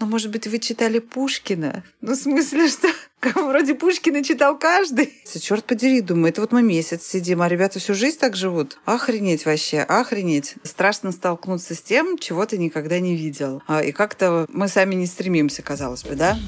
ну, может быть, вы читали Пушкина? Ну, в смысле, что вроде Пушкина читал каждый. Черт подери, думаю, это вот мы месяц сидим, а ребята всю жизнь так живут. Охренеть вообще, охренеть. Страшно столкнуться с тем, чего ты никогда не видел. А, и как-то мы сами не стремимся, казалось бы, да?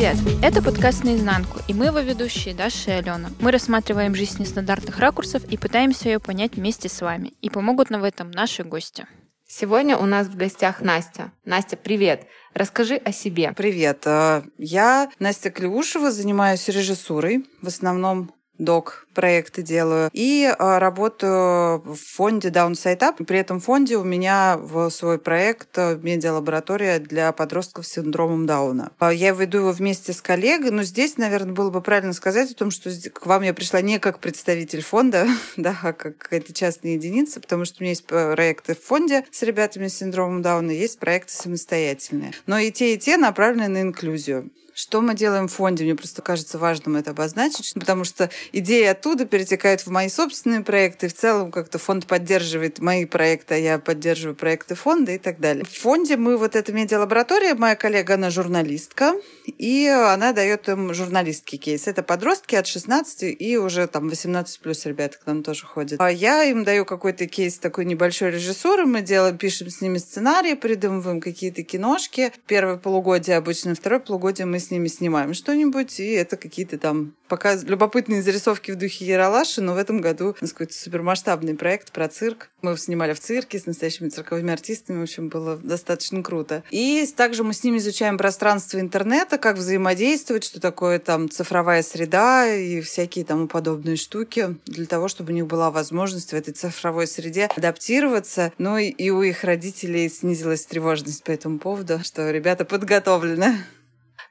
Привет! Это подкаст «Наизнанку», и мы его ведущие Даша и Алена. Мы рассматриваем жизнь с нестандартных ракурсов и пытаемся ее понять вместе с вами. И помогут нам в этом наши гости. Сегодня у нас в гостях Настя. Настя, привет! Расскажи о себе. Привет. Э, я Настя Клеушева, занимаюсь режиссурой, в основном док проекты делаю. И а, работаю в фонде Downside Up. При этом фонде у меня в свой проект э, медиалаборатория для подростков с синдромом Дауна. А, я веду его вместе с коллегой, но здесь, наверное, было бы правильно сказать о том, что к вам я пришла не как представитель фонда, да, а как какая-то частная единица, потому что у меня есть проекты в фонде с ребятами с синдромом Дауна, есть проекты самостоятельные. Но и те, и те направлены на инклюзию. Что мы делаем в фонде? Мне просто кажется важным это обозначить, потому что идея оттуда перетекает в мои собственные проекты. В целом как-то фонд поддерживает мои проекты, а я поддерживаю проекты фонда и так далее. В фонде мы вот эта медиалаборатория, моя коллега, она журналистка, и она дает им журналистский кейс. Это подростки от 16 и уже там 18 плюс ребята к нам тоже ходят. А я им даю какой-то кейс такой небольшой режиссуры, мы делаем, пишем с ними сценарии, придумываем какие-то киношки. Первое полугодие обычно, второе полугодие мы с ними снимаем что-нибудь, и это какие-то там пока любопытные зарисовки в духе Яралаши, но в этом году у нас какой-то супермасштабный проект про цирк. Мы снимали в цирке с настоящими цирковыми артистами, в общем, было достаточно круто. И также мы с ними изучаем пространство интернета, как взаимодействовать, что такое там цифровая среда и всякие тому подобные штуки, для того, чтобы у них была возможность в этой цифровой среде адаптироваться. Ну и у их родителей снизилась тревожность по этому поводу, что ребята подготовлены.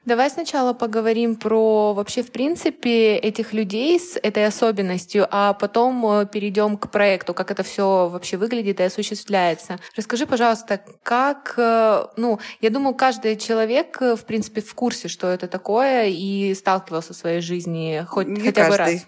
Давай сначала поговорим про вообще в принципе этих людей с этой особенностью, а потом э, перейдем к проекту, как это все вообще выглядит и осуществляется. Расскажи, пожалуйста, как, э, ну, я думаю, каждый человек э, в принципе в курсе, что это такое и сталкивался в своей жизни хоть Не хотя каждый. бы раз.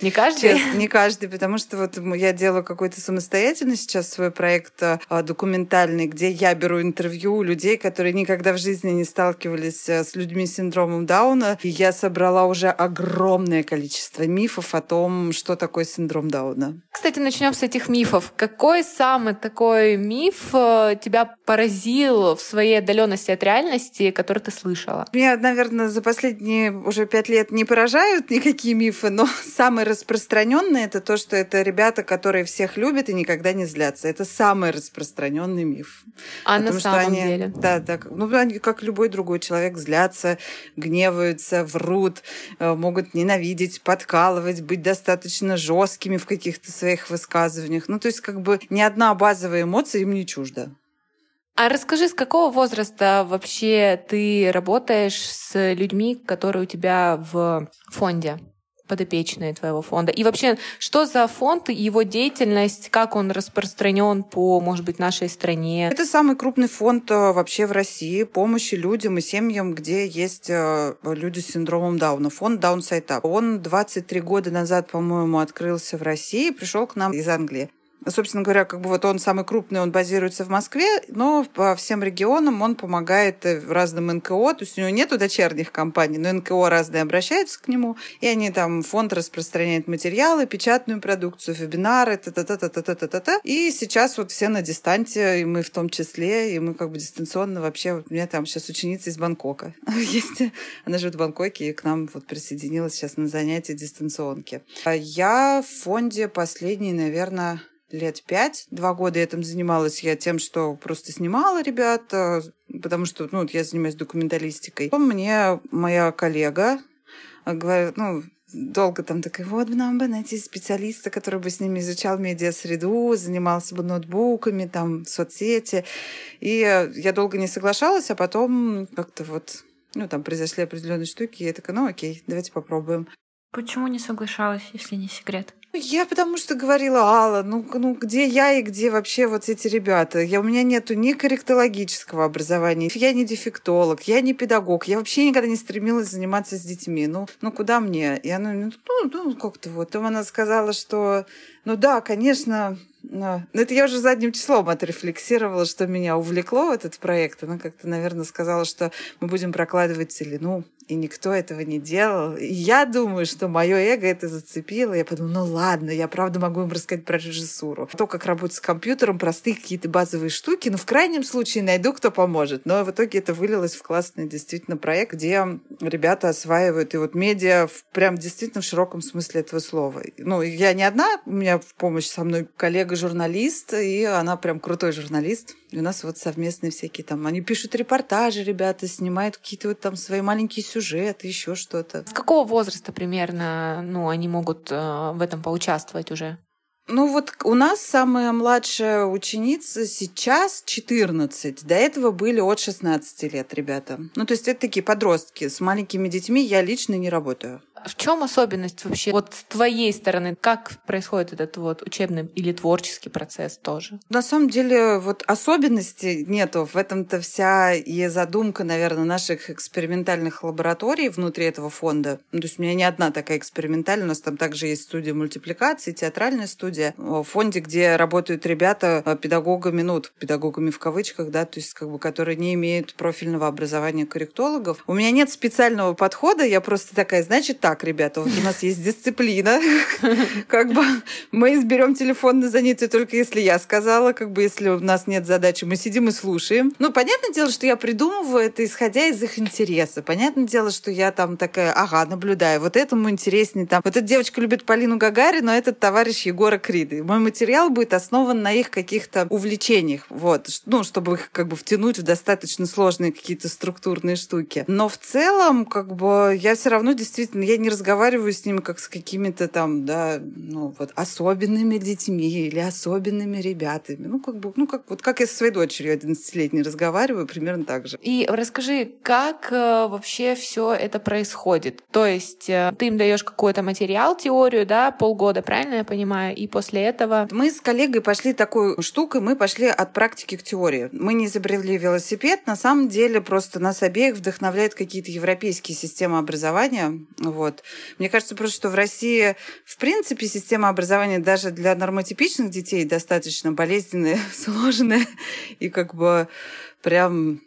Не каждый? Честно, не каждый, потому что вот я делаю какой-то самостоятельный сейчас свой проект а, документальный, где я беру интервью у людей, которые никогда в жизни не сталкивались а, с людьми с синдромом Дауна. И я собрала уже огромное количество мифов о том, что такое синдром Дауна. Кстати, начнем с этих мифов. Какой самый такой миф э, тебя поразил в своей отдаленности от реальности, который ты слышала? Меня, наверное, за последние уже пять лет не поражают никакие мифы, но самый распространенный это то, что это ребята, которые всех любят и никогда не злятся. Это самый распространенный миф. А Потому на самом они, деле? Да, да. Ну, они, как любой другой человек, злятся, гневаются, врут, э, могут ненавидеть, подкалывать, быть достаточно жесткими в каких-то своих высказываниях. Ну, то есть, как бы ни одна базовая эмоция им не чужда. А расскажи, с какого возраста вообще ты работаешь с людьми, которые у тебя в фонде? Подопечные твоего фонда? И вообще, что за фонд, его деятельность, как он распространен по, может быть, нашей стране? Это самый крупный фонд э, вообще в России помощи людям и семьям, где есть э, люди с синдромом Дауна. Фонд Up. Он 23 года назад, по-моему, открылся в России, пришел к нам из Англии. Собственно говоря, как бы вот он самый крупный, он базируется в Москве, но по всем регионам он помогает э, разным НКО, то есть у него нету дочерних компаний, но НКО разные обращаются к нему, и они там, фонд распространяет материалы, печатную продукцию, вебинары, та-та-та-та-та-та-та. И сейчас вот все на дистанте, и мы в том числе, и мы как бы дистанционно вообще, вот у меня там сейчас ученица из Бангкока есть, она живет в Бангкоке, и к нам вот присоединилась сейчас на занятия дистанционки. А я в фонде последний, наверное, лет пять. Два года я там занималась я тем, что просто снимала ребят, потому что ну, я занимаюсь документалистикой. Мне моя коллега говорит, ну, долго там такая, вот нам бы найти специалиста, который бы с ними изучал медиа-среду, занимался бы ноутбуками, там, соцсети. И я долго не соглашалась, а потом как-то вот, ну, там произошли определенные штуки, и я такая, ну, окей, давайте попробуем. Почему не соглашалась, если не секрет? Я потому что говорила, Алла, ну, ну где я и где вообще вот эти ребята? Я, у меня нету ни корректологического образования, я не дефектолог, я не педагог, я вообще никогда не стремилась заниматься с детьми. Ну, ну куда мне? И она, ну, ну, ну как-то вот. Потом она сказала, что, ну да, конечно, но это я уже задним числом отрефлексировала, что меня увлекло в этот проект. Она как-то, наверное, сказала, что мы будем прокладывать целину и никто этого не делал. И я думаю, что мое эго это зацепило. Я подумала, ну ладно, я правда могу им рассказать про режиссуру. То, как работать с компьютером, простые какие-то базовые штуки, но в крайнем случае найду, кто поможет. Но в итоге это вылилось в классный действительно проект, где ребята осваивают и вот медиа в, прям действительно в широком смысле этого слова. Ну, я не одна, у меня в помощь со мной коллега-журналист, и она прям крутой журналист. И у нас вот совместные всякие там, они пишут репортажи, ребята, снимают какие-то вот там свои маленькие сюжет, еще что-то. С какого возраста примерно ну, они могут э, в этом поучаствовать уже? Ну вот у нас самая младшая ученица сейчас 14. До этого были от 16 лет ребята. Ну то есть это такие подростки. С маленькими детьми я лично не работаю. В чем особенность вообще вот с твоей стороны? Как происходит этот вот учебный или творческий процесс тоже? На самом деле вот особенностей нету. В этом-то вся и задумка, наверное, наших экспериментальных лабораторий внутри этого фонда. Ну, то есть у меня не одна такая экспериментальная, у нас там также есть студия мультипликации, театральная студия. В фонде, где работают ребята э, педагогами, ну, педагогами в кавычках, да, то есть как бы, которые не имеют профильного образования корректологов. У меня нет специального подхода, я просто такая, значит так, так, ребята, у нас есть дисциплина, как бы мы изберем телефонное занятие только если я сказала, как бы если у нас нет задачи, мы сидим и слушаем. Ну, понятное дело, что я придумываю это, исходя из их интереса. Понятное дело, что я там такая, ага, наблюдаю, вот этому интереснее там. Вот эта девочка любит Полину Гагарину, а этот товарищ Егора Криды. Мой материал будет основан на их каких-то увлечениях, вот, ну, чтобы их как бы втянуть в достаточно сложные какие-то структурные штуки. Но в целом, как бы, я все равно действительно, я не разговариваю с ними как с какими-то там, да, ну, вот особенными детьми или особенными ребятами. Ну, как бы, ну, как, вот как я со своей дочерью 11-летней разговариваю, примерно так же. И расскажи, как э, вообще все это происходит? То есть э, ты им даешь какой-то материал, теорию, да, полгода, правильно я понимаю? И после этого... Мы с коллегой пошли такой штукой, мы пошли от практики к теории. Мы не изобрели велосипед, на самом деле просто нас обеих вдохновляют какие-то европейские системы образования. Вот. Вот. Мне кажется просто, что в России, в принципе, система образования даже для нормотипичных детей достаточно болезненная, сложная и как бы прям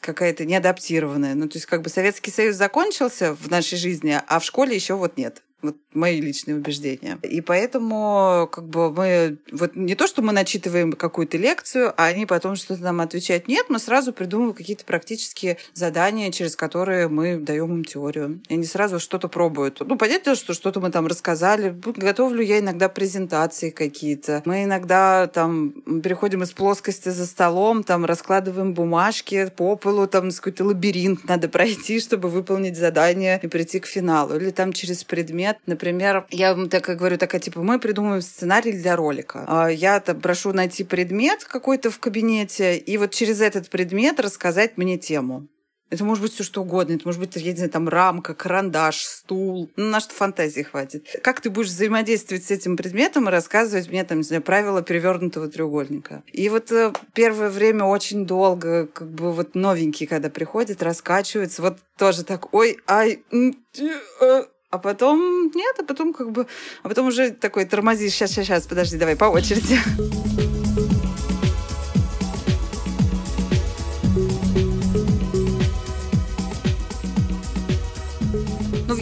какая-то неадаптированная. Ну, то есть как бы Советский Союз закончился в нашей жизни, а в школе еще вот нет. Вот мои личные убеждения. И поэтому как бы мы... Вот не то, что мы начитываем какую-то лекцию, а они потом что-то нам отвечают. Нет, мы сразу придумываем какие-то практические задания, через которые мы даем им теорию. И они сразу что-то пробуют. Ну, понятно, что что-то мы там рассказали. Готовлю я иногда презентации какие-то. Мы иногда там переходим из плоскости за столом, там раскладываем бумажки по полу, там какой-то лабиринт надо пройти, чтобы выполнить задание и прийти к финалу. Или там через предмет нет. Например, я вам так говорю, такая, типа, мы придумываем сценарий для ролика. А я там прошу найти предмет какой-то в кабинете, и вот через этот предмет рассказать мне тему. Это может быть все что угодно. Это может быть, я не знаю, там рамка, карандаш, стул. Ну, на что фантазии хватит. Как ты будешь взаимодействовать с этим предметом и рассказывать мне, там, не знаю, правила перевернутого треугольника. И вот э, первое время очень долго, как бы вот новенькие, когда приходят, раскачиваются, вот тоже так, ой, ай, э, а потом нет, а потом как бы... А потом уже такой тормозишь, сейчас, сейчас, сейчас, подожди, давай по очереди.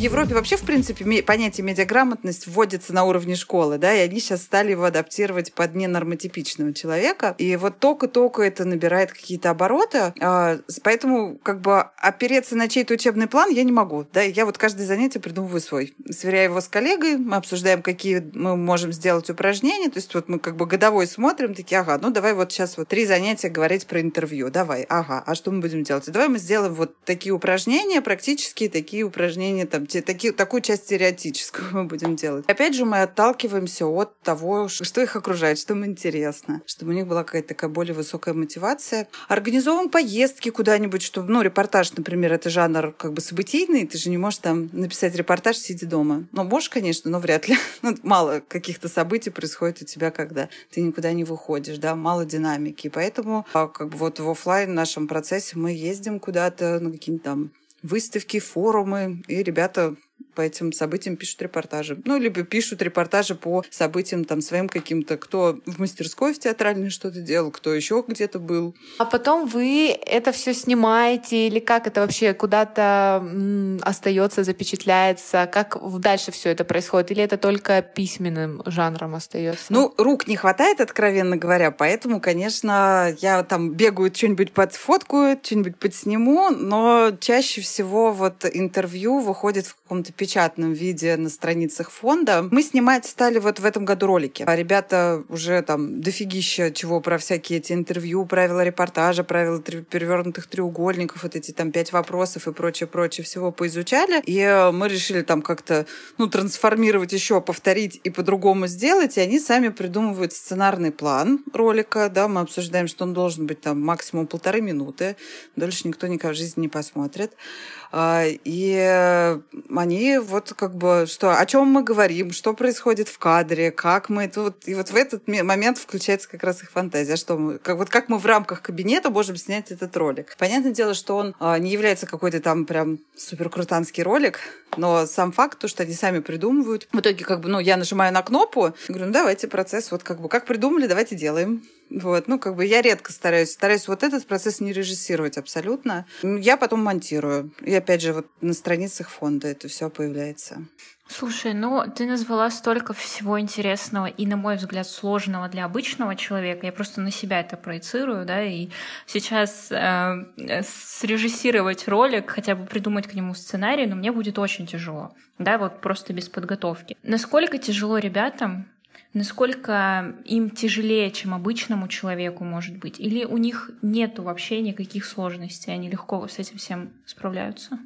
Европе вообще, в принципе, понятие медиаграмотность вводится на уровне школы, да, и они сейчас стали его адаптировать под ненормотипичного человека. И вот только-только это набирает какие-то обороты, а, поэтому как бы опереться на чей-то учебный план я не могу, да, я вот каждое занятие придумываю свой. Сверяю его с коллегой, мы обсуждаем, какие мы можем сделать упражнения, то есть вот мы как бы годовой смотрим, такие, ага, ну давай вот сейчас вот три занятия говорить про интервью, давай, ага, а что мы будем делать? Давай мы сделаем вот такие упражнения, практически такие упражнения там таки, такую часть теоретическую мы будем делать. Опять же, мы отталкиваемся от того, что их окружает, что им интересно, чтобы у них была какая-то такая более высокая мотивация. Организовываем поездки куда-нибудь, чтобы, ну, репортаж, например, это жанр как бы событийный, ты же не можешь там написать репортаж, сидя дома. Ну, можешь, конечно, но вряд ли. Ну, мало каких-то событий происходит у тебя, когда ты никуда не выходишь, да, мало динамики. Поэтому а, как бы вот в офлайн нашем процессе мы ездим куда-то на какие-нибудь там выставки, форумы, и ребята по этим событиям пишут репортажи. Ну, либо пишут репортажи по событиям там своим каким-то, кто в мастерской в театральной что-то делал, кто еще где-то был. А потом вы это все снимаете или как это вообще куда-то остается, запечатляется? Как дальше все это происходит? Или это только письменным жанром остается? Ну, рук не хватает, откровенно говоря, поэтому, конечно, я там бегаю, что-нибудь подфоткаю, что-нибудь подсниму, но чаще всего вот интервью выходит в каком-то печатном виде на страницах фонда. Мы снимать стали вот в этом году ролики. А ребята уже там дофигища чего про всякие эти интервью, правила репортажа, правила перевернутых треугольников, вот эти там пять вопросов и прочее-прочее всего поизучали. И э, мы решили там как-то, ну, трансформировать еще, повторить и по-другому сделать. И они сами придумывают сценарный план ролика, да, мы обсуждаем, что он должен быть там максимум полторы минуты. Дольше никто никогда в жизни не посмотрит. А, и э, вот как бы, что, о чем мы говорим, что происходит в кадре, как мы вот, и вот в этот момент включается как раз их фантазия, что мы, как, вот как мы в рамках кабинета можем снять этот ролик. Понятное дело, что он а, не является какой-то там прям суперкрутанский ролик, но сам факт, то, что они сами придумывают. В итоге, как бы, ну, я нажимаю на кнопку, говорю, ну, давайте процесс, вот как бы, как придумали, давайте делаем. Вот, ну, как бы я редко стараюсь, стараюсь вот этот процесс не режиссировать абсолютно. Я потом монтирую. И опять же, вот на страницах фонда это все появляется. Слушай, ну ты назвала столько всего интересного и, на мой взгляд, сложного для обычного человека. Я просто на себя это проецирую, да, и сейчас э, срежиссировать ролик, хотя бы придумать к нему сценарий, но мне будет очень тяжело, да, вот просто без подготовки. Насколько тяжело ребятам насколько им тяжелее, чем обычному человеку, может быть? Или у них нету вообще никаких сложностей, они легко с этим всем справляются?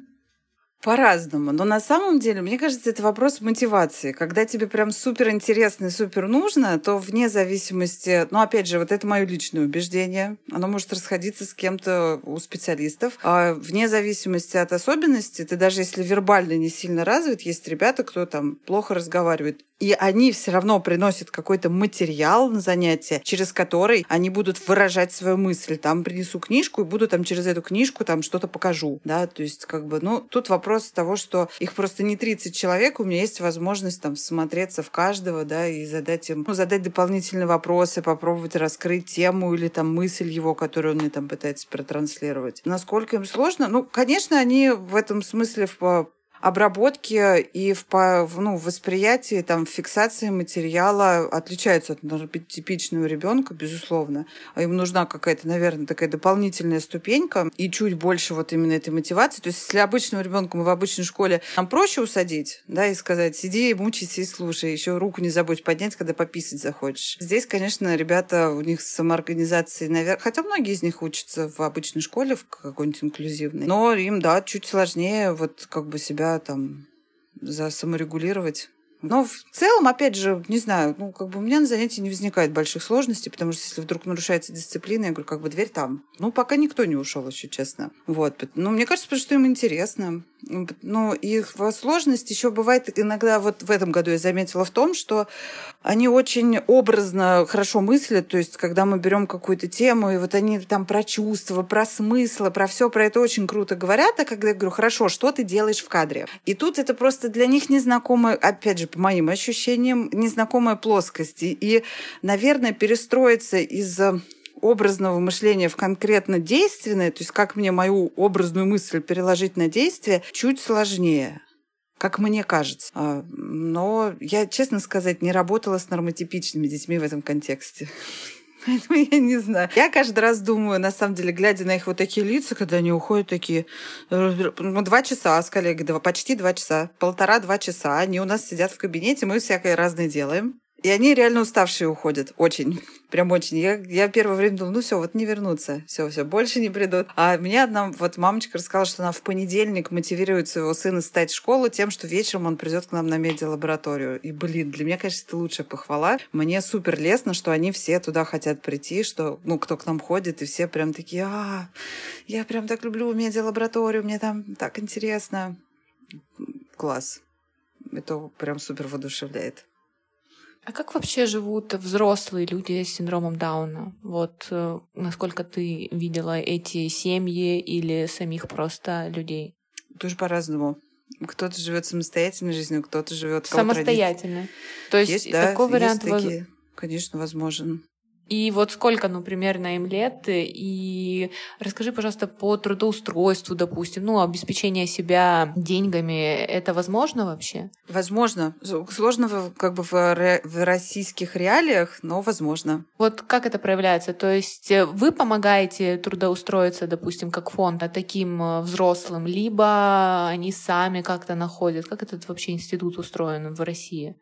По-разному. Но на самом деле, мне кажется, это вопрос мотивации. Когда тебе прям супер интересно и супер нужно, то вне зависимости... Ну, опять же, вот это мое личное убеждение. Оно может расходиться с кем-то у специалистов. А вне зависимости от особенностей, ты даже если вербально не сильно развит, есть ребята, кто там плохо разговаривает и они все равно приносят какой-то материал на занятие, через который они будут выражать свою мысль. Там принесу книжку и буду там через эту книжку там что-то покажу, да, то есть как бы, ну, тут вопрос того, что их просто не 30 человек, у меня есть возможность там смотреться в каждого, да, и задать им, ну, задать дополнительные вопросы, попробовать раскрыть тему или там мысль его, которую он мне там пытается протранслировать. Насколько им сложно? Ну, конечно, они в этом смысле в обработки и в, ну, восприятии, там, фиксации материала отличаются от типичного ребенка, безусловно. А им нужна какая-то, наверное, такая дополнительная ступенька и чуть больше вот именно этой мотивации. То есть, если обычному ребенку мы в обычной школе нам проще усадить, да, и сказать, сиди, мучайся и слушай, еще руку не забудь поднять, когда пописать захочешь. Здесь, конечно, ребята, у них самоорганизации, наверное, хотя многие из них учатся в обычной школе, в какой-нибудь инклюзивной, но им, да, чуть сложнее вот как бы себя там за саморегулировать. Но в целом, опять же, не знаю, ну, как бы у меня на занятии не возникает больших сложностей, потому что если вдруг нарушается дисциплина, я говорю, как бы дверь там. Ну, пока никто не ушел еще, честно. Вот. Ну, мне кажется, потому что им интересно. Ну, их сложность еще бывает иногда, вот в этом году я заметила в том, что они очень образно хорошо мыслят, то есть когда мы берем какую-то тему, и вот они там про чувства, про смыслы, про все про это очень круто говорят, а когда я говорю, хорошо, что ты делаешь в кадре? И тут это просто для них незнакомая, опять же, по моим ощущениям, незнакомая плоскость. И, наверное, перестроиться из образного мышления в конкретно действенное, то есть как мне мою образную мысль переложить на действие, чуть сложнее как мне кажется. А, но я, честно сказать, не работала с нормотипичными детьми в этом контексте. Поэтому я не знаю. Я каждый раз думаю, на самом деле, глядя на их вот такие лица, когда они уходят такие... Ну, два часа с коллегой, почти два часа, полтора-два часа. Они у нас сидят в кабинете, мы всякое разное делаем. И они реально уставшие уходят. Очень. Прям очень. Я, я первое время думала, ну все, вот не вернутся. Все, все, больше не придут. А мне одна вот мамочка рассказала, что она в понедельник мотивирует своего сына стать в школу тем, что вечером он придет к нам на медиалабораторию. И, блин, для меня, конечно, это лучшая похвала. Мне супер лестно, что они все туда хотят прийти, что, ну, кто к нам ходит, и все прям такие, а, я прям так люблю медиалабораторию, мне там так интересно. Класс. Это прям супер воодушевляет. А как вообще живут взрослые люди с синдромом Дауна? Вот э, насколько ты видела эти семьи или самих просто людей? Тоже по-разному. Кто-то живет самостоятельной жизнью, кто-то живет самостоятельно. То есть, есть да, такой вариант есть такие, конечно, возможен. И вот сколько, ну, примерно им лет, и расскажи, пожалуйста, по трудоустройству, допустим, ну, обеспечение себя деньгами, это возможно вообще? Возможно. Сложно как бы в, в российских реалиях, но возможно. Вот как это проявляется? То есть э, вы помогаете трудоустроиться, допустим, как фонд, а таким э, взрослым, либо они сами как-то находят? Как этот вообще институт устроен в России?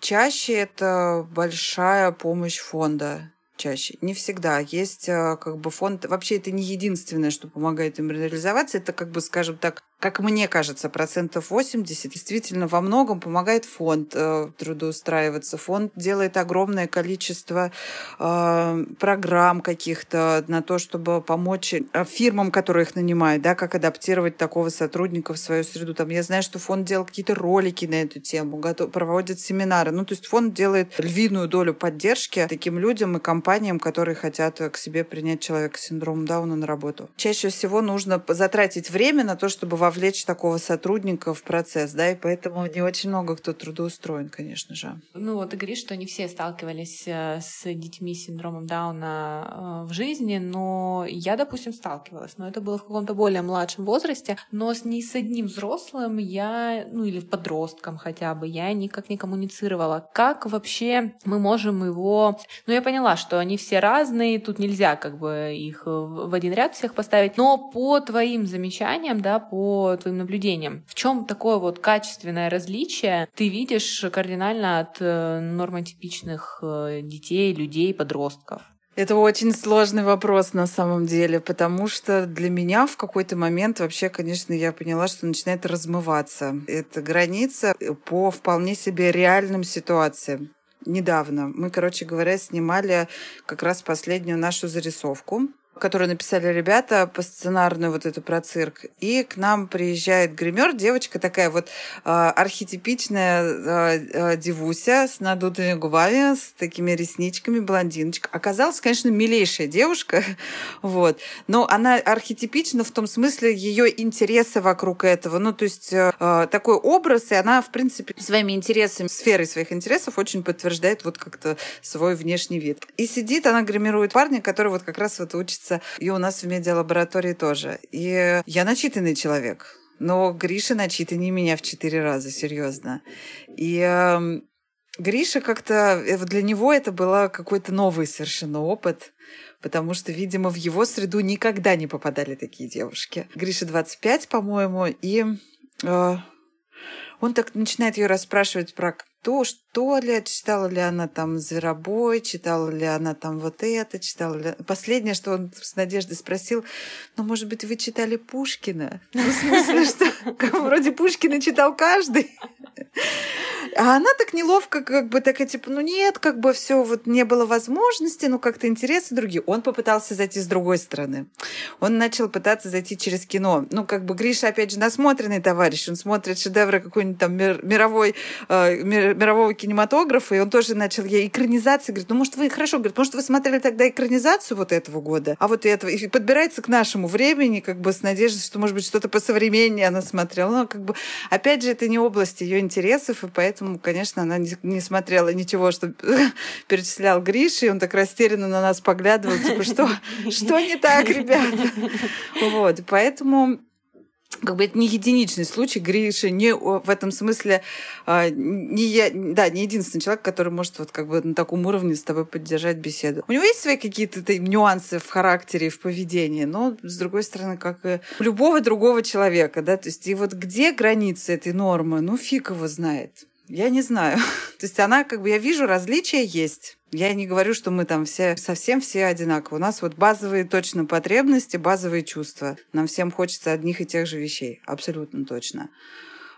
Чаще это большая помощь фонда чаще. Не всегда. Есть э, как бы фонд... Вообще это не единственное, что помогает им реализоваться. Это как бы, скажем так, как мне кажется, процентов 80 действительно во многом помогает фонд э, трудоустраиваться. Фонд делает огромное количество э, программ каких-то на то, чтобы помочь э, фирмам, которые их нанимают, да, как адаптировать такого сотрудника в свою среду. Там, я знаю, что фонд делал какие-то ролики на эту тему, готов, проводит семинары. Ну, то есть фонд делает львиную долю поддержки таким людям и компаниям, которые хотят к себе принять человека с синдромом Дауна на работу. Чаще всего нужно затратить время на то, чтобы во вовлечь такого сотрудника в процесс, да, и поэтому не очень много кто трудоустроен, конечно же. Ну вот ты говоришь, что не все сталкивались э, с детьми с синдромом Дауна э, в жизни, но я, допустим, сталкивалась, но это было в каком-то более младшем возрасте, но с не с одним взрослым я, ну или подростком хотя бы, я никак не коммуницировала. Как вообще мы можем его... Ну я поняла, что они все разные, тут нельзя как бы их в один ряд всех поставить, но по твоим замечаниям, да, по твоим наблюдениям. В чем такое вот качественное различие ты видишь кардинально от э, нормотипичных э, детей, людей, подростков? Это очень сложный вопрос на самом деле, потому что для меня в какой-то момент вообще, конечно, я поняла, что начинает размываться. эта граница по вполне себе реальным ситуациям. Недавно мы, короче говоря, снимали как раз последнюю нашу зарисовку которую написали ребята по сценарную вот эту про цирк. И к нам приезжает гример, девочка такая вот э, архетипичная э, э, девуся с надутыми губами, с такими ресничками, блондиночка. Оказалась, конечно, милейшая девушка, вот. Но она архетипична в том смысле ее интересы вокруг этого. Ну, то есть э, такой образ, и она, в принципе, своими интересами, сферой своих интересов очень подтверждает вот как-то свой внешний вид. И сидит, она гримирует парня, который вот как раз вот учится учится, и у нас в медиалаборатории тоже. И я начитанный человек, но Гриша начитаннее меня в четыре раза, серьезно. И э, Гриша как-то, э, для него это был какой-то новый совершенно опыт, потому что, видимо, в его среду никогда не попадали такие девушки. Гриша 25, по-моему, и э, он так начинает ее расспрашивать про то, что ли, читала ли она там «Зверобой», читала ли она там вот это, читала ли... Последнее, что он с Надеждой спросил, ну, может быть, вы читали Пушкина? Ну, в смысле, что вроде Пушкина читал каждый. А она так неловко, как бы такая, типа, ну нет, как бы все вот не было возможности, ну как-то интересы другие. Он попытался зайти с другой стороны. Он начал пытаться зайти через кино. Ну, как бы Гриша, опять же, насмотренный товарищ. Он смотрит шедевры какой-нибудь там мировой, э, мирового кинематографа, и он тоже начал ей экранизации. Говорит, ну, может, вы, хорошо, говорит, может, вы смотрели тогда экранизацию вот этого года, а вот этого. И подбирается к нашему времени, как бы с надеждой, что, может быть, что-то посовременнее она смотрела. Ну, как бы, опять же, это не область ее интересов, и поэтому, конечно, она не, не смотрела ничего, что перечислял Гриша, и он так растерянно на нас поглядывал, типа, что, что не так, ребята? Вот, поэтому как бы это не единичный случай. Гриша не в этом смысле а, не я, да, не единственный человек, который может вот как бы на таком уровне с тобой поддержать беседу. У него есть свои какие-то нюансы в характере и в поведении, но с другой стороны, как и у любого другого человека, да, то есть и вот где границы этой нормы, ну фиг его знает. Я не знаю. То есть она, как бы, я вижу, различия есть. Я не говорю, что мы там все совсем все одинаковы. У нас вот базовые точно потребности, базовые чувства. Нам всем хочется одних и тех же вещей. Абсолютно точно.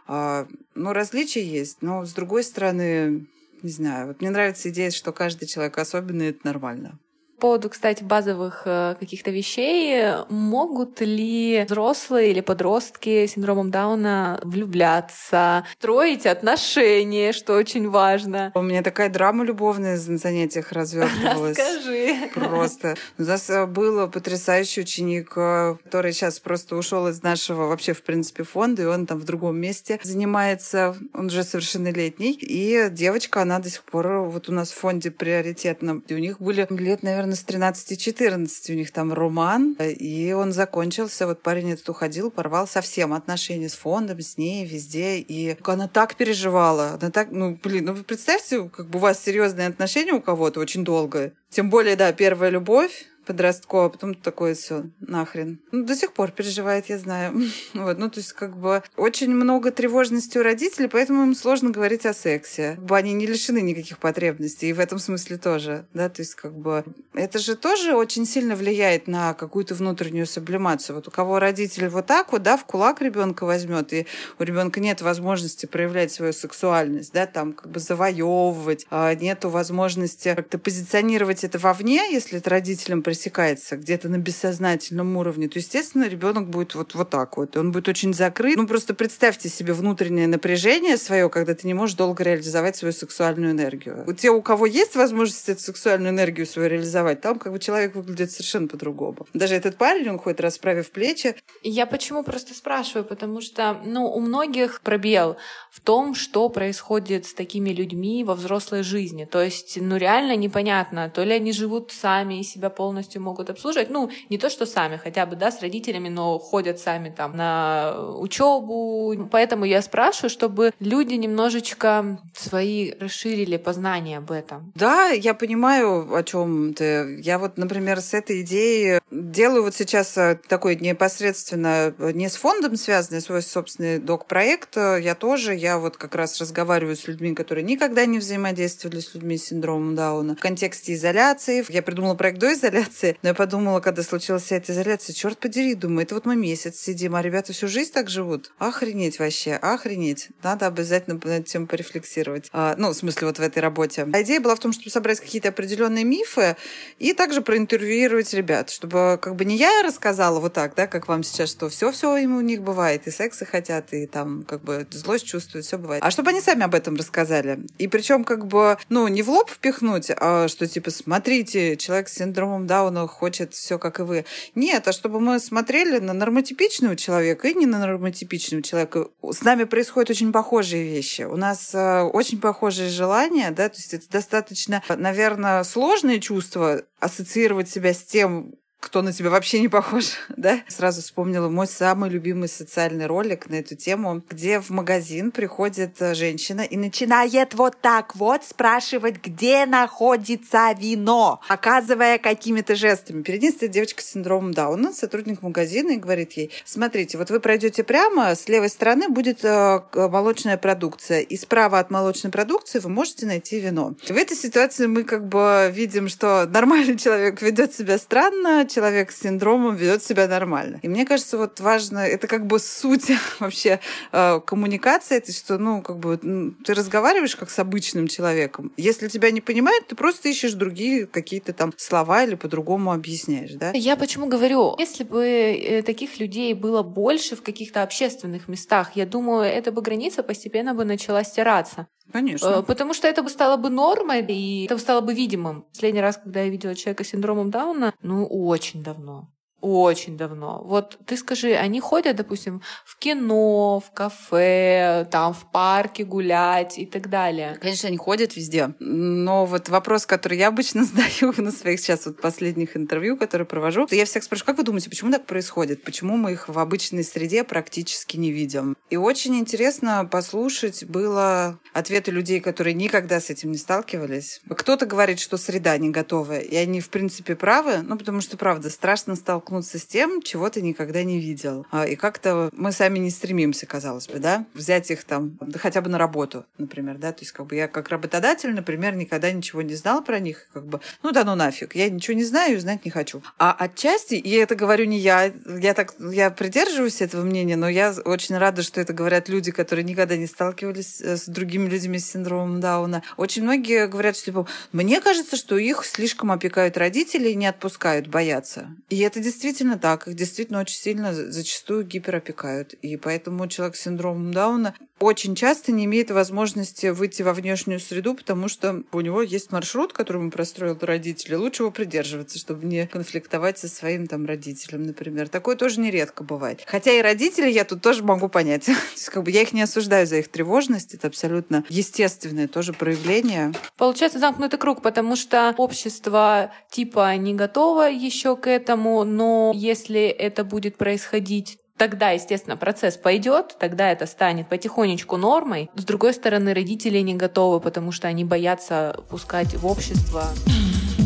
А, ну, различия есть. Но, с другой стороны, не знаю. Вот мне нравится идея, что каждый человек особенный, это нормально поводу, кстати, базовых э, каких-то вещей, могут ли взрослые или подростки с синдромом Дауна влюбляться, строить отношения, что очень важно? У меня такая драма любовная на занятиях развертывалась. Расскажи. Просто. У нас э, был потрясающий ученик, э, который сейчас просто ушел из нашего вообще, в принципе, фонда, и он там в другом месте занимается, он уже совершеннолетний. И девочка, она до сих пор вот у нас в фонде приоритетно. И у них были лет, наверное, примерно с 13-14 у них там роман, и он закончился. Вот парень этот уходил, порвал совсем отношения с фондом, с ней, везде. И она так переживала. Она так, ну, блин, ну, вы представьте, как бы у вас серьезные отношения у кого-то очень долго. Тем более, да, первая любовь, подросткового, а потом такое все нахрен. Ну, до сих пор переживает, я знаю. вот, ну, то есть, как бы, очень много тревожности у родителей, поэтому им сложно говорить о сексе. Как они не лишены никаких потребностей, и в этом смысле тоже, да, то есть, как бы, это же тоже очень сильно влияет на какую-то внутреннюю сублимацию. Вот у кого родитель вот так вот, да, в кулак ребенка возьмет, и у ребенка нет возможности проявлять свою сексуальность, да, там, как бы завоевывать, а нету возможности как-то позиционировать это вовне, если это родителям пресекается где-то на бессознательном уровне, то, естественно, ребенок будет вот, вот так вот. Он будет очень закрыт. Ну, просто представьте себе внутреннее напряжение свое, когда ты не можешь долго реализовать свою сексуальную энергию. У те, у кого есть возможность эту сексуальную энергию свою реализовать, там как бы человек выглядит совершенно по-другому. Даже этот парень, он ходит расправив плечи. Я почему просто спрашиваю, потому что, ну, у многих пробел в том, что происходит с такими людьми во взрослой жизни. То есть, ну, реально непонятно, то ли они живут сами и себя полностью полностью могут обслуживать. Ну, не то, что сами, хотя бы, да, с родителями, но ходят сами там на учебу. Поэтому я спрашиваю, чтобы люди немножечко свои расширили познания об этом. Да, я понимаю, о чем ты. Я вот, например, с этой идеей делаю вот сейчас э, такой непосредственно не с фондом связанный, а свой собственный док-проект. Я тоже, я вот как раз разговариваю с людьми, которые никогда не взаимодействовали с людьми с синдромом Дауна. В контексте изоляции. Я придумала проект до изоляции, изоляции. Но я подумала, когда случилась вся эта изоляция, черт подери, думаю, это вот мы месяц сидим, а ребята всю жизнь так живут. Охренеть вообще, охренеть. Надо обязательно над этим порефлексировать. А, ну, в смысле, вот в этой работе. А идея была в том, чтобы собрать какие-то определенные мифы и также проинтервьюировать ребят, чтобы как бы не я рассказала вот так, да, как вам сейчас, что все-все у них бывает, и сексы хотят, и там как бы злость чувствуют, все бывает. А чтобы они сами об этом рассказали. И причем как бы, ну, не в лоб впихнуть, а что типа, смотрите, человек с синдромом Дауна хочет все как и вы. Нет, а чтобы мы смотрели на нормотипичного человека и не на нормотипичного человека. С нами происходят очень похожие вещи. У нас э, очень похожие желания, да, то есть это достаточно, наверное, сложные чувства ассоциировать себя с тем, кто на тебя вообще не похож, да? Сразу вспомнила мой самый любимый социальный ролик на эту тему, где в магазин приходит э, женщина и начинает вот так вот спрашивать, где находится вино, оказывая какими-то жестами. Перед ней стоит девочка с синдромом Дауна, сотрудник магазина, и говорит ей, смотрите, вот вы пройдете прямо, с левой стороны будет э, молочная продукция, и справа от молочной продукции вы можете найти вино. В этой ситуации мы как бы видим, что нормальный человек ведет себя странно, человек с синдромом ведет себя нормально. И мне кажется, вот важно, это как бы суть вообще э, коммуникации, это что, ну, как бы ты разговариваешь как с обычным человеком. Если тебя не понимают, ты просто ищешь другие какие-то там слова или по-другому объясняешь, да? Я почему говорю, если бы э, таких людей было больше в каких-то общественных местах, я думаю, эта бы граница постепенно бы начала стираться. Конечно. Э, потому что это бы стало бы нормой, и это стало бы видимым. Последний раз, когда я видела человека с синдромом Дауна, ну, очень давно. Очень давно. Вот ты скажи, они ходят, допустим, в кино, в кафе, там в парке гулять и так далее. Конечно, они ходят везде. Но вот вопрос, который я обычно задаю на своих сейчас вот последних интервью, которые провожу, я всех спрашиваю, как вы думаете, почему так происходит? Почему мы их в обычной среде практически не видим? И очень интересно послушать было ответы людей, которые никогда с этим не сталкивались. Кто-то говорит, что среда не готовая, и они, в принципе, правы, ну, потому что, правда, страшно столкнуться столкнуться с тем, чего ты никогда не видел. А, и как-то мы сами не стремимся, казалось бы, да, взять их там да, хотя бы на работу, например, да, то есть как бы я как работодатель, например, никогда ничего не знал про них, как бы, ну да ну нафиг, я ничего не знаю и знать не хочу. А отчасти, и это говорю не я, я так, я придерживаюсь этого мнения, но я очень рада, что это говорят люди, которые никогда не сталкивались э, с другими людьми с синдромом Дауна. Очень многие говорят, что типа, мне кажется, что их слишком опекают родители и не отпускают, боятся. И это действительно так. Их действительно очень сильно зачастую гиперопекают. И поэтому человек с синдромом Дауна очень часто не имеет возможности выйти во внешнюю среду, потому что у него есть маршрут, который ему простроил родители. Лучше его придерживаться, чтобы не конфликтовать со своим там родителем, например. Такое тоже нередко бывает. Хотя и родители я тут тоже могу понять. То есть, как бы я их не осуждаю за их тревожность. Это абсолютно естественное тоже проявление. Получается замкнутый круг, потому что общество типа не готово еще к этому, но если это будет происходить тогда, естественно, процесс пойдет, тогда это станет потихонечку нормой. С другой стороны, родители не готовы, потому что они боятся пускать в общество.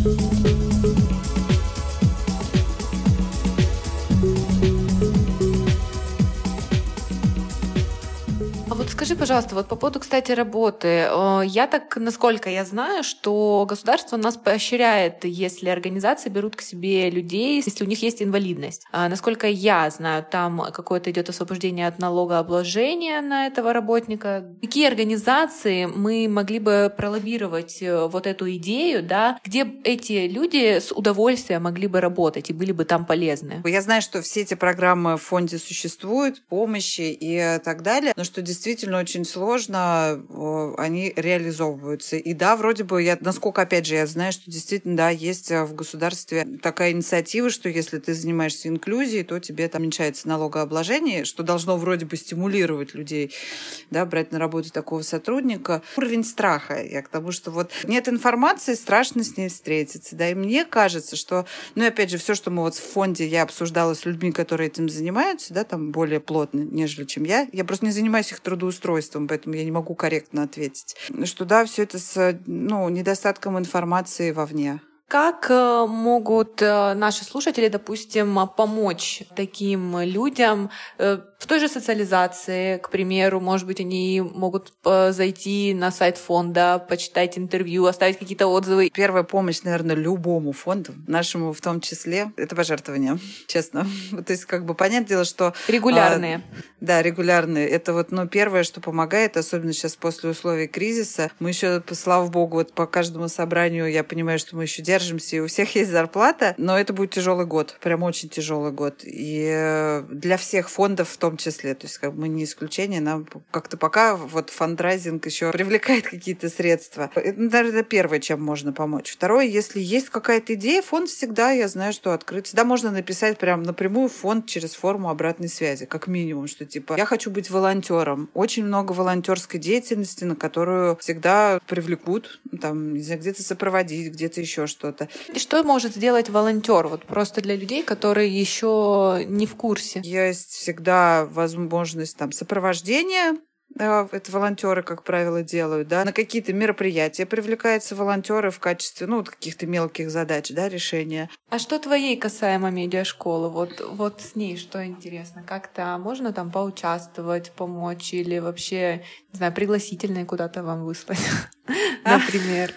вот скажи, пожалуйста, вот по поводу, кстати, работы. Э, я так, насколько я знаю, что государство нас поощряет, если организации берут к себе людей, если у них есть инвалидность. А насколько я знаю, там какое-то идет освобождение от налогообложения на этого работника. Какие организации мы могли бы пролоббировать э, вот эту идею, да, где эти люди с удовольствием могли бы работать и были бы там полезны? Я знаю, что все эти программы в фонде существуют, помощи и так далее, но что действительно действительно очень сложно они реализовываются. И да, вроде бы, я, насколько, опять же, я знаю, что действительно, да, есть э, в государстве такая инициатива, что если ты занимаешься инклюзией, то тебе там уменьшается налогообложение, что должно вроде бы стимулировать людей, да, брать на работу такого сотрудника. Уровень страха, я к тому, что вот нет информации, страшно с ней встретиться, да, и мне кажется, что, ну опять же, все, что мы вот в фонде я обсуждала с людьми, которые этим занимаются, да, там более плотно, нежели чем я, я просто не занимаюсь их трудом трудоустройством, поэтому я не могу корректно ответить. Что да, все это с ну, недостатком информации вовне. Как э, могут э, наши слушатели, допустим, помочь таким людям э, в той же социализации, к примеру, может быть, они могут зайти на сайт фонда, почитать интервью, оставить какие-то отзывы? Первая помощь, наверное, любому фонду, нашему в том числе, это пожертвование, честно. То есть, как бы, понятное дело, что... Регулярные. А, да, регулярные. Это вот, ну, первое, что помогает, особенно сейчас после условий кризиса. Мы еще, слава богу, вот по каждому собранию я понимаю, что мы еще держим держимся, и у всех есть зарплата, но это будет тяжелый год, прям очень тяжелый год. И э, для всех фондов в том числе, то есть как бы мы не исключение, нам как-то пока вот фандрайзинг еще привлекает какие-то средства. Это, наверное, первое, чем можно помочь. Второе, если есть какая-то идея, фонд всегда, я знаю, что открыт. Всегда можно написать прям напрямую фонд через форму обратной связи, как минимум, что типа я хочу быть волонтером. Очень много волонтерской деятельности, на которую всегда привлекут, там, не знаю, где-то сопроводить, где-то еще что что-то. И что может сделать волонтер? Вот просто для людей, которые еще не в курсе. Есть всегда возможность там сопровождения это волонтеры, как правило, делают, да, на какие-то мероприятия привлекаются волонтеры в качестве, ну, каких-то мелких задач, да, решения. А что твоей касаемо медиашколы? Вот, вот с ней что интересно? Как-то можно там поучаствовать, помочь или вообще, не знаю, пригласительные куда-то вам выслать, например?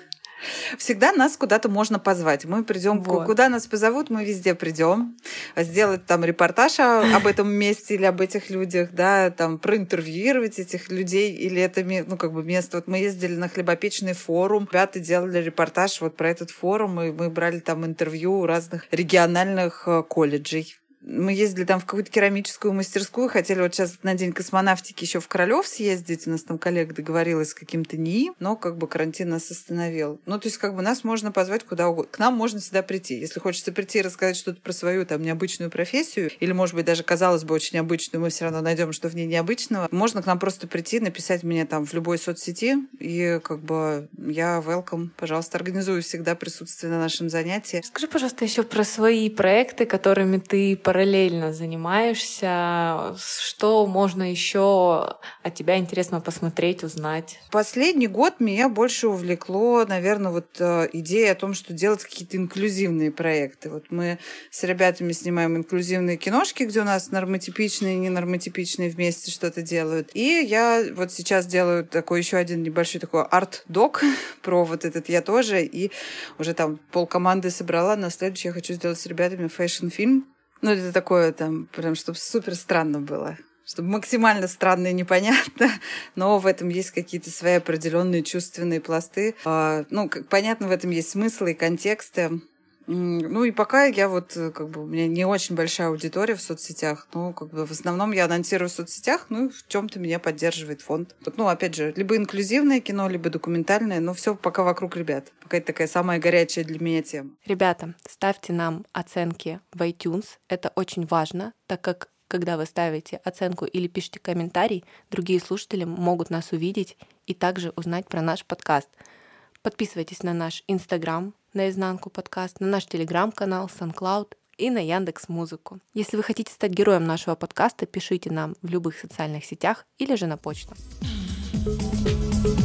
Всегда нас куда-то можно позвать. Мы придем, вот. куда нас позовут, мы везде придем. Сделать там репортаж об этом месте или об этих людях, да, там проинтервьюировать этих людей или это, ну, как бы место. Вот мы ездили на хлебопечный форум, ребята делали репортаж вот про этот форум, и мы брали там интервью у разных региональных э, колледжей мы ездили там в какую-то керамическую мастерскую, хотели вот сейчас на День космонавтики еще в Королев съездить, у нас там коллега договорилась с каким-то НИИ, но как бы карантин нас остановил. Ну, то есть как бы нас можно позвать куда угодно. К нам можно всегда прийти. Если хочется прийти и рассказать что-то про свою там необычную профессию, или, может быть, даже казалось бы очень необычную, мы все равно найдем, что в ней необычного, можно к нам просто прийти, написать мне там в любой соцсети, и как бы я welcome, пожалуйста, организую всегда присутствие на нашем занятии. Скажи, пожалуйста, еще про свои проекты, которыми ты параллельно занимаешься? Что можно еще от тебя интересно посмотреть, узнать? Последний год меня больше увлекло, наверное, вот э, идея о том, что делать какие-то инклюзивные проекты. Вот мы с ребятами снимаем инклюзивные киношки, где у нас нормотипичные и ненормотипичные вместе что-то делают. И я вот сейчас делаю такой еще один небольшой такой арт-док про вот этот я тоже. И уже там пол команды собрала. На следующий я хочу сделать с ребятами фэшн-фильм. Ну, это такое там, прям, чтобы супер странно было чтобы максимально странно и непонятно, но в этом есть какие-то свои определенные чувственные пласты. А, ну, понятно, в этом есть смыслы и контексты. Ну и пока я вот, э, как бы, у меня не очень большая аудитория в соцсетях, но как бы в основном я анонсирую в соцсетях, ну в чем-то меня поддерживает фонд. Ну, опять же, либо инклюзивное кино, либо документальное, но все пока вокруг ребят. Пока это такая самая горячая для меня тема. Ребята, ставьте нам оценки в iTunes. Это очень важно, так как когда вы ставите оценку или пишете комментарий, другие слушатели могут нас увидеть и также узнать про наш подкаст. Подписывайтесь на наш Инстаграм, на изнанку подкаст, на наш телеграм-канал, SoundCloud и на Яндекс Музыку. Если вы хотите стать героем нашего подкаста, пишите нам в любых социальных сетях или же на почту. thank you